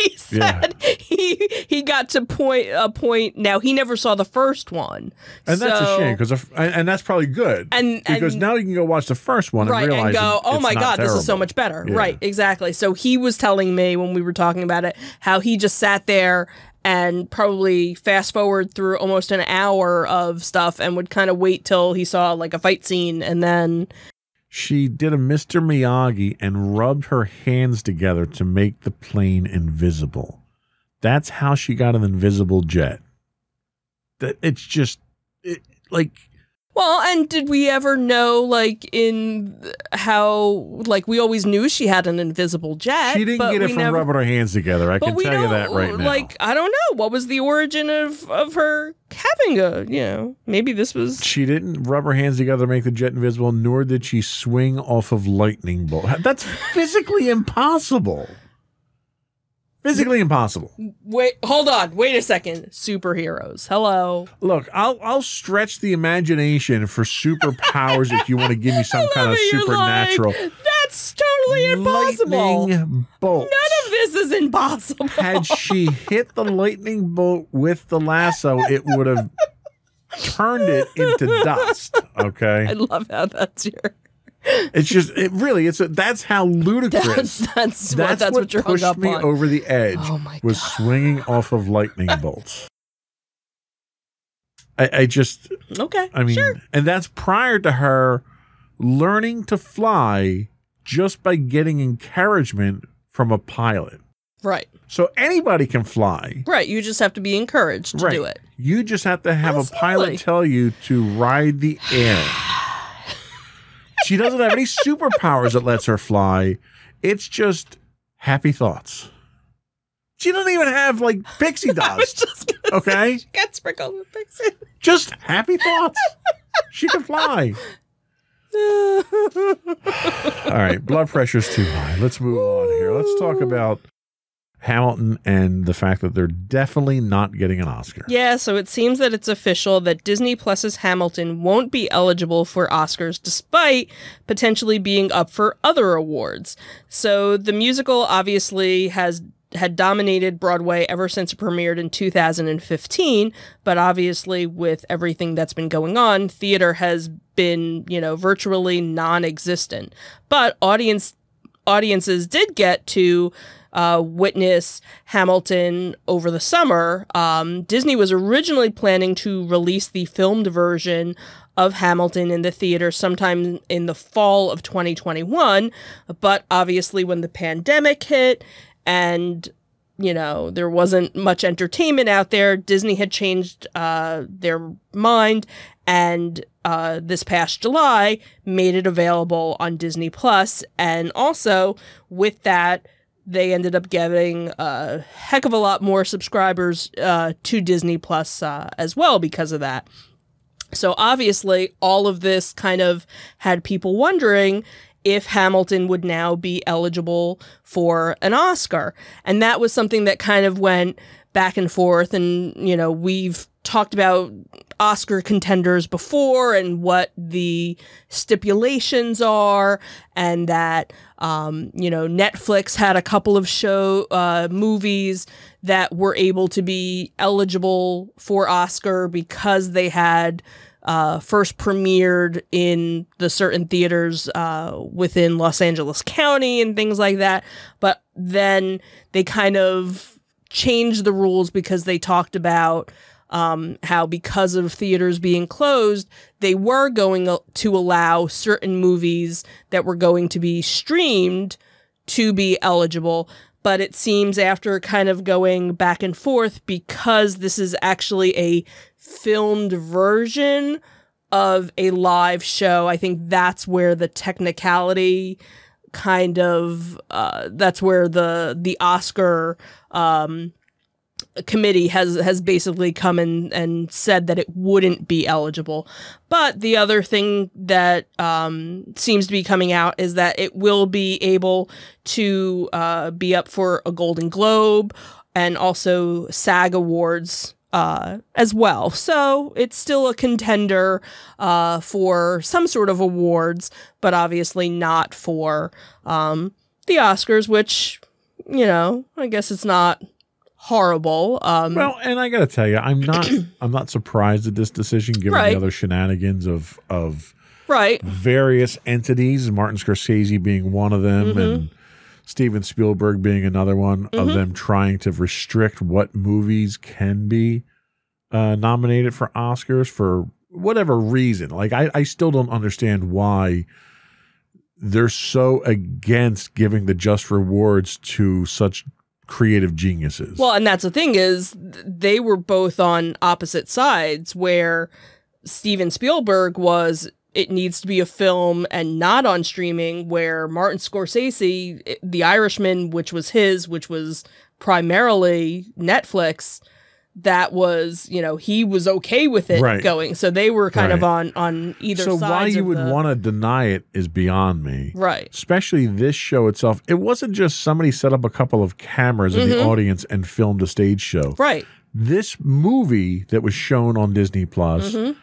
he Yeah. said he he got to point a point now he never saw the first one And that's a shame because and, and that's probably good. And- because and- now you can go watch the first one right and realize and go oh my god this is so much better Yeah. right exactly so he was telling me when we were talking about it how he just sat there and probably fast forward through almost an hour of stuff and would kind of wait till he saw like a fight scene and then She did a Mr. Miyagi and rubbed her hands together to make the plane invisible. That's how she got an invisible jet. That it's just it, like Well, and did we ever know, like, in how, like, we always knew she had an invisible jet? she didn't but get it from never, rubbing her hands together. I can tell you that right now. Like, I don't know. What was the origin of, of her having a, you know, maybe this was. she didn't rub her hands together to make the jet invisible, nor did she swing off of lightning bolt. That's physically impossible. Physically impossible. Wait, hold on. Wait a second. Superheroes. Hello. Look, I'll I'll stretch the imagination for superpowers if you want to give me some kind of You're like, supernatural That's totally impossible. lightning bolt. None of this is impossible. Had she hit the lightning bolt with the lasso, it would have turned it into dust. Okay, I love how that's your. It's just it really it's a, that's how ludicrous. That's that's, what That's, that's what, what, pushed up me on. over the edge. Oh my was god. swinging off of lightning bolts. I, I just, Okay. I mean, sure. and that's prior to her learning to fly just by getting encouragement from a pilot. Right. So anybody can fly. Right. You just have to be encouraged to Right. do it. You just have to have Absolutely. a pilot tell you to ride the air. she doesn't have any superpowers that lets her fly. It's just happy thoughts. She doesn't even have like pixie dust. Okay? she got sprinkled with pixie. Just happy thoughts. She can fly. All right, blood pressure's too high. Let's move on here. Let's talk about Hamilton and the fact that they're definitely not getting an Oscar. yeah, so it seems that it's official that Disney Plus's Hamilton won't be eligible for Oscars despite potentially being up for other awards. So the musical obviously has had dominated Broadway ever since it premiered in 2015, but obviously with everything that's been going on, theater has been, you know, virtually non-existent. But audience audiences did get to uh, witness Hamilton over the summer. Um, Disney was originally planning to release the filmed version of Hamilton in the theater sometime in the fall of 2021, but obviously when the pandemic hit and you know there wasn't much entertainment out there disney had changed uh, their mind and uh, this past july made it available on disney plus and also with that they ended up getting a heck of a lot more subscribers uh, to disney plus uh, as well because of that so obviously, all of this kind of had people wondering if Hamilton would now be eligible for an Oscar. And that was something that kind of went back and forth. And, you know, we've talked about Oscar contenders before and what the stipulations are, and that, um, you know, Netflix had a couple of show uh, movies that were able to be eligible for Oscar because they had uh, first premiered in the certain theaters uh, within Los Angeles County and things like that. But then they kind of changed the rules because they talked about um, how because of theaters being closed, they were going to allow certain movies that were going to be streamed to be eligible. But it seems after kind of going back and forth, because this is actually a filmed version of a live show, I think that's where the technicality kind of uh, that's where the the Oscar um, committee has has basically come in and said that it wouldn't be eligible. But the other thing that um, seems to be coming out is that it will be able to uh, be up for a Golden Globe and also SAG Awards uh, as well. So it's still a contender uh, for some sort of awards, but obviously not for um, the Oscars, which, you know, I guess it's not horrible. Um, well, and I got to tell you, I'm not I'm not surprised at this decision given Right. the other shenanigans of of right. various entities, Martin Scorsese being one of them, Mm-hmm. and Steven Spielberg being another one of them trying to restrict what movies can be uh, nominated for Oscars for whatever reason. Like, I, I still don't understand why they're so against giving the just rewards to such creative geniuses. Well, and that's the thing is they were both on opposite sides where Steven Spielberg was it needs to be a film and not on streaming where Martin Scorsese The Irishman which was his which was primarily Netflix that was, you know, he was okay with it Right. going. So they were kind of on on either so why you would want to deny it is beyond me. Right. especially this show itself, it wasn't just somebody set up a couple of cameras in the mm-hmm. audience and filmed a stage show. Right. This movie that was shown on Disney Plus mm-hmm.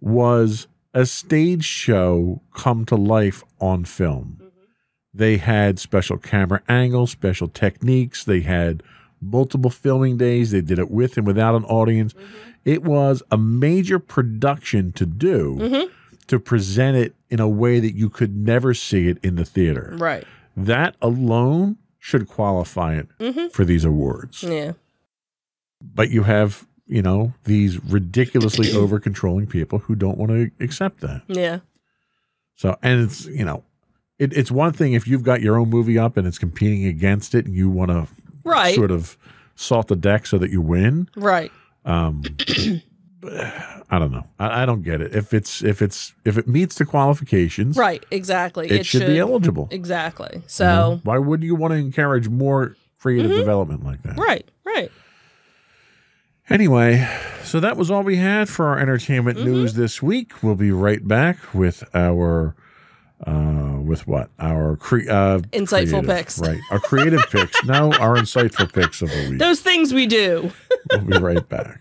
was a stage show come to life on film. Mm-hmm. They had special camera angles, special techniques, they had multiple filming days, they did it with and without an audience. Mm-hmm. It was a major production to do mm-hmm. to present it in a way that you could never see it in the theater. Right. That alone should qualify it mm-hmm. for these awards. Yeah. But you have, you know, these ridiculously over controlling people who don't want to accept that. Yeah. So, and it's, you know, it, it's one thing if you've got your own movie up and it's competing against it and you want to Right. sort of salt the deck so that you win. Right. Um, I don't know. I, I don't get it. If it's if it's if it meets the qualifications, Right. Exactly. it, should, be eligible. Exactly. So, why wouldn't you want to encourage more creative development like that? right. Right. Anyway, so that was all we had for our entertainment news this week. We'll be right back with our uh with what? Our cre- uh Insightful creative- picks. Right. Our creative picks. No, our insightful picks of the week. Those things we do. We'll be right back.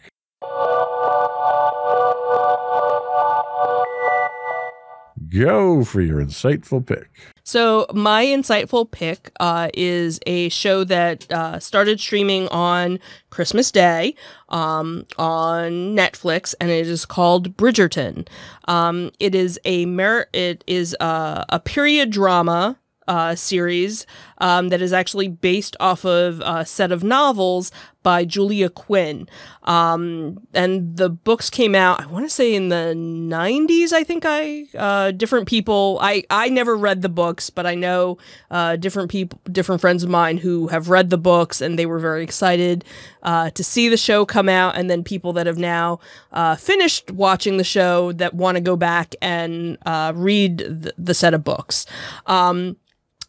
Go for your insightful pick. So, my insightful pick uh, is a show that uh, started streaming on Christmas Day um, on Netflix, and it is called Bridgerton. Um, it is a mer- it is a, a period drama uh, series um, that is actually based off of a set of novels by Julia Quinn. Um, and the books came out, I want to say in the 90s, I think I, uh, different people, I, I never read the books, but I know uh, different people, different friends of mine who have read the books and they were very excited uh, to see the show come out. And then people that have now uh, finished watching the show that want to go back and uh, read the, set of books. Um,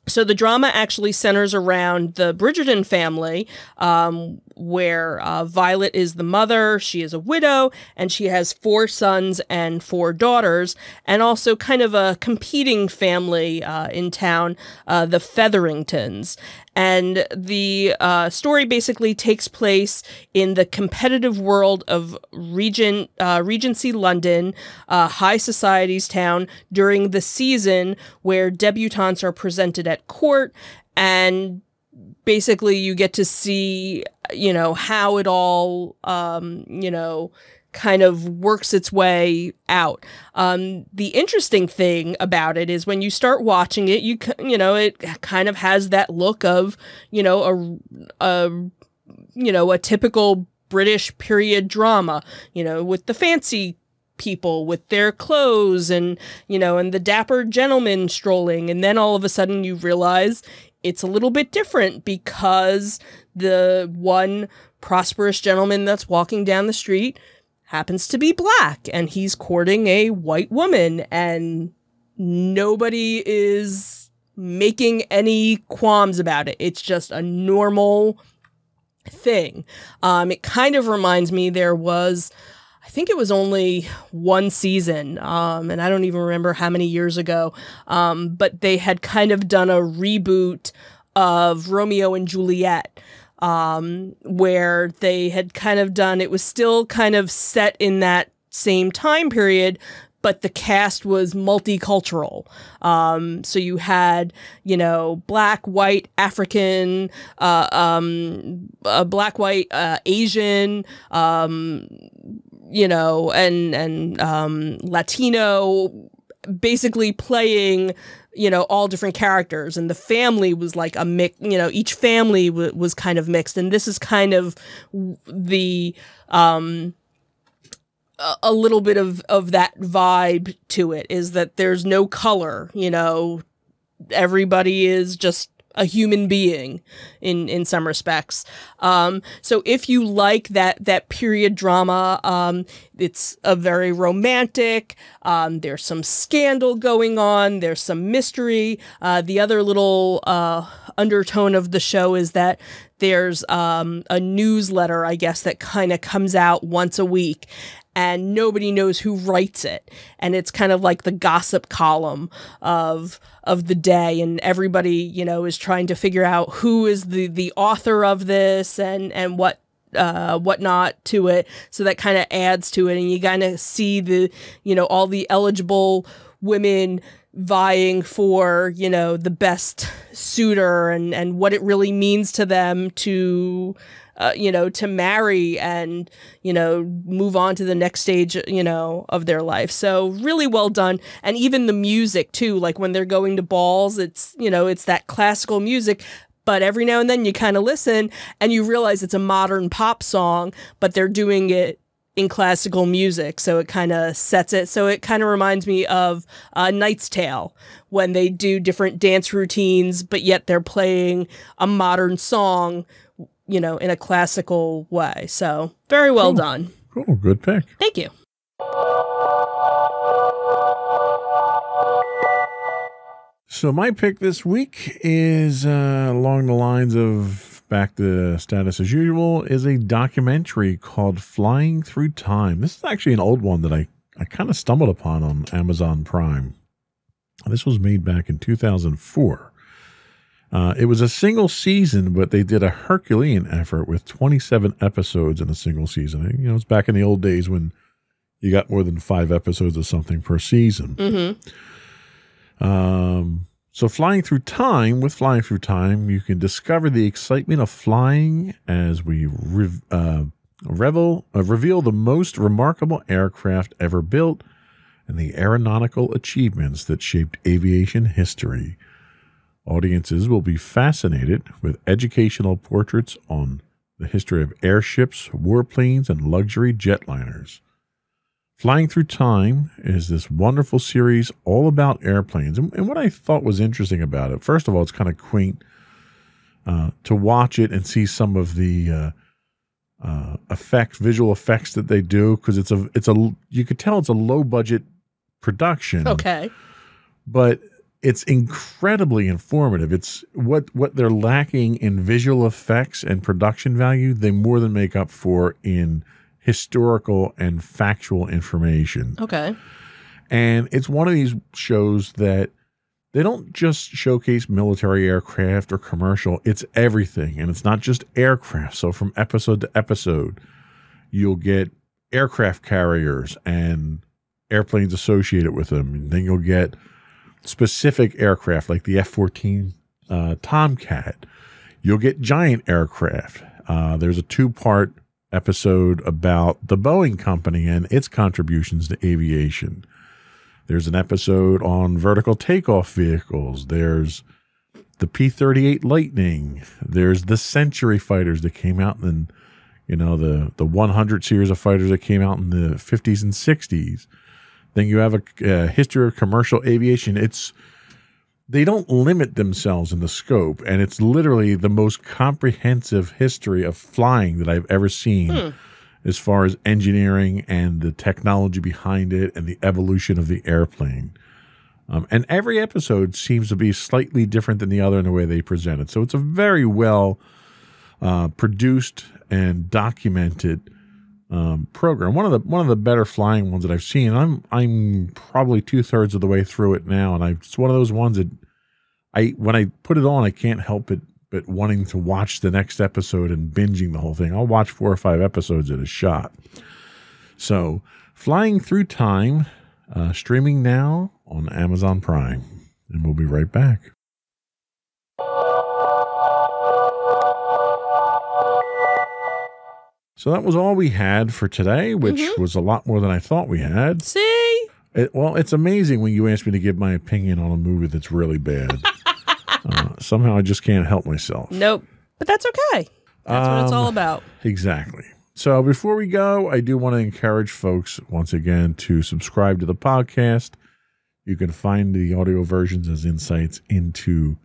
so the drama actually centers around the Bridgerton family, um, where uh, Violet is the mother. She is a widow, and she has four sons and four daughters, and also kind of a competing family uh, in town, uh, the Featheringtons. And the uh, story basically takes place in the competitive world of Regent uh, Regency London, uh, high society's town, during the season where debutantes are presented at court, and basically you get to see, you know, how it all, um, you know, kind of works its way out. Um, the interesting thing about it is when you start watching it, you you know it kind of has that look of you know a a you know a typical British period drama, you know, with the fancy people with their clothes and, you know, and the dapper gentleman strolling. And then all of a sudden you realize it's a little bit different because the one prosperous gentleman that's walking down the street happens to be black and he's courting a white woman and nobody is making any qualms about it. It's just a normal thing. Um, it kind of reminds me there was, I think it was only one season, um, and I don't even remember how many years ago, um, but they had kind of done a reboot of Romeo and Juliet. Um, where they had kind of done it was still kind of set in that same time period, but the cast was multicultural. Um, so you had, you know, black, white, African, uh, um, uh, black, white, uh, Asian, um, you know, and and um, Latino, basically playing you know all different characters. And the family was like a mix you know each family w- was kind of mixed. And this is kind of the um a little bit of of that vibe to it is that there's no color you know. Everybody is just a human being in in some respects. Um, so if you like that that period drama um, it's a very romantic um, there's some scandal going on there's some mystery. Uh, the other little uh, undertone of the show is that there's um, a newsletter, I guess, that kind of comes out once a week and nobody knows who writes it. And it's kind of like the gossip column of of the day. And everybody you know is trying to figure out who is the the author of this and and what uh, whatnot to it. So that kind of adds to it. And you kind of see the you know all the eligible women vying for you know the best suitor and and what it really means to them to uh, you know, to marry and, you know, move on to the next stage, you know, of their life. So really well done. And even the music too, like when they're going to balls, it's, you know, it's that classical music. But every now and then you kind of listen and you realize it's a modern pop song, but they're doing it in classical music. So it kind of sets it. So it kind of reminds me of uh, Knight's Tale when they do different dance routines, but yet they're playing a modern song you know, in a classical way. So very well cool. done. Cool. Good pick. Thank you. So my pick this week is uh, along the lines of back to status as usual is a documentary called Flying Through Time. This is actually an old one that I, I kind of stumbled upon on Amazon Prime. This was made back in 2004. Uh, it was a single season, but they did a Herculean effort with 27 episodes in a single season. You know, it's back in the old days when you got more than five episodes of something per season. Mm-hmm. Um, so, flying through time, with flying through time, you can discover the excitement of flying as we re- uh, revel, uh, reveal the most remarkable aircraft ever built and the aeronautical achievements that shaped aviation history. Audiences will be fascinated with educational portraits on the history of airships, warplanes, and luxury jetliners. Flying Through Time is this wonderful series all about airplanes. And, and what I thought was interesting about it, first of all, it's kind of quaint uh, to watch it and see some of the uh, uh, effects, visual effects that they do, because it's a, it's a, you could tell it's a low budget production. Okay. But it's incredibly informative. It's what what they're lacking in visual effects and production value, they more than make up for in historical and factual information. Okay. And it's one of these shows that they don't just showcase military aircraft or commercial, it's everything. And it's not just aircraft. So from episode to episode, you'll get aircraft carriers and airplanes associated with them. And then you'll get specific aircraft like the F 14 uh, Tomcat. You'll get giant aircraft. Uh, there's a two part episode about the Boeing Company and its contributions to aviation. There's an episode on vertical takeoff vehicles. There's the P 38 Lightning. There's the Century fighters that came out and you know, the, the 100 series of fighters that came out in the 50s and 60s. Then you have a, a history of commercial aviation. It's they don't limit themselves in the scope, and it's literally the most comprehensive history of flying that I've ever seen, Hmm. as far as engineering and the technology behind it and the evolution of the airplane. Um, and every episode seems to be slightly different than the other in the way they present it. So it's a very well uh, produced and documented um, program. One of the one of the better flying ones that I've seen. I'm I'm probably two thirds of the way through it now, and I it's one of those ones that I when I put it on, I can't help it but wanting to watch the next episode and binging the whole thing. I'll watch four or five episodes at a shot. So, flying through time, uh, streaming now on Amazon Prime, and we'll be right back. So that was all we had for today, which Mhm. was a lot more than I thought we had. See? It, well, it's amazing when you ask me to give my opinion on a movie that's really bad. uh, somehow I just can't help myself. Nope. But that's okay. That's what it's all Um, about. Exactly. So before we go, I do want to encourage folks once again to subscribe to the podcast. You can find the audio versions as insights into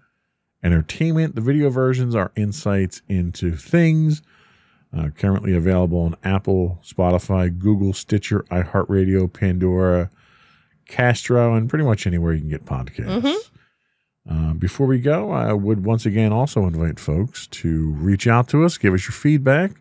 entertainment. The video versions are insights into things. Uh, currently available on Apple, Spotify, Google, Stitcher, iHeartRadio, Pandora, Castro, and pretty much anywhere you can get podcasts. Mhm. Uh, before we go, I would once again also invite folks to reach out to us, give us your feedback.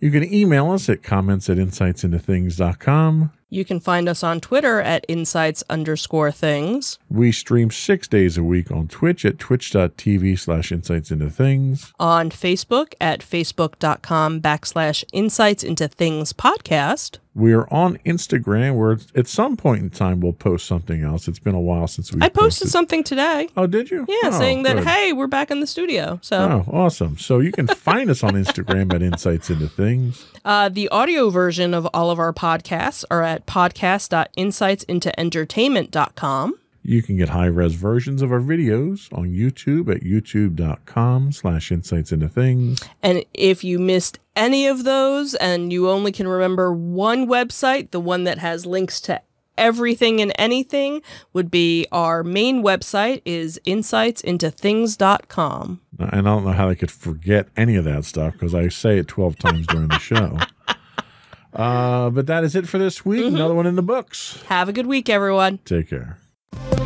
You can email us at comments at insightsintothings.com. You can find us on Twitter at insights underscore things, We stream six days a week on Twitch at twitch.tv slash insights into things. on Facebook at facebook.com backslash insights into things podcast. We are on Instagram where at some point in time we'll post something else. It's been a while since we I posted something today. Oh, did you? Yeah, Oh, saying that, good. hey, we're back in the studio. So Oh, awesome. So you can find us on Instagram at Insights Into Things. uh, the audio version of all of our podcasts are at podcast.insightsintoentertainment.com. You can get high res versions of our videos on YouTube at youtube.com slash insights into things. And if you missed any of those and you only can remember one website, the one that has links to everything and anything would be our main website is insightsintothings.com. And I don't know how I could forget any of that stuff because I say it 12 times during the show. Uh, but that is it for this week. Another one in the books. Have a good week, everyone. Take care. Thank you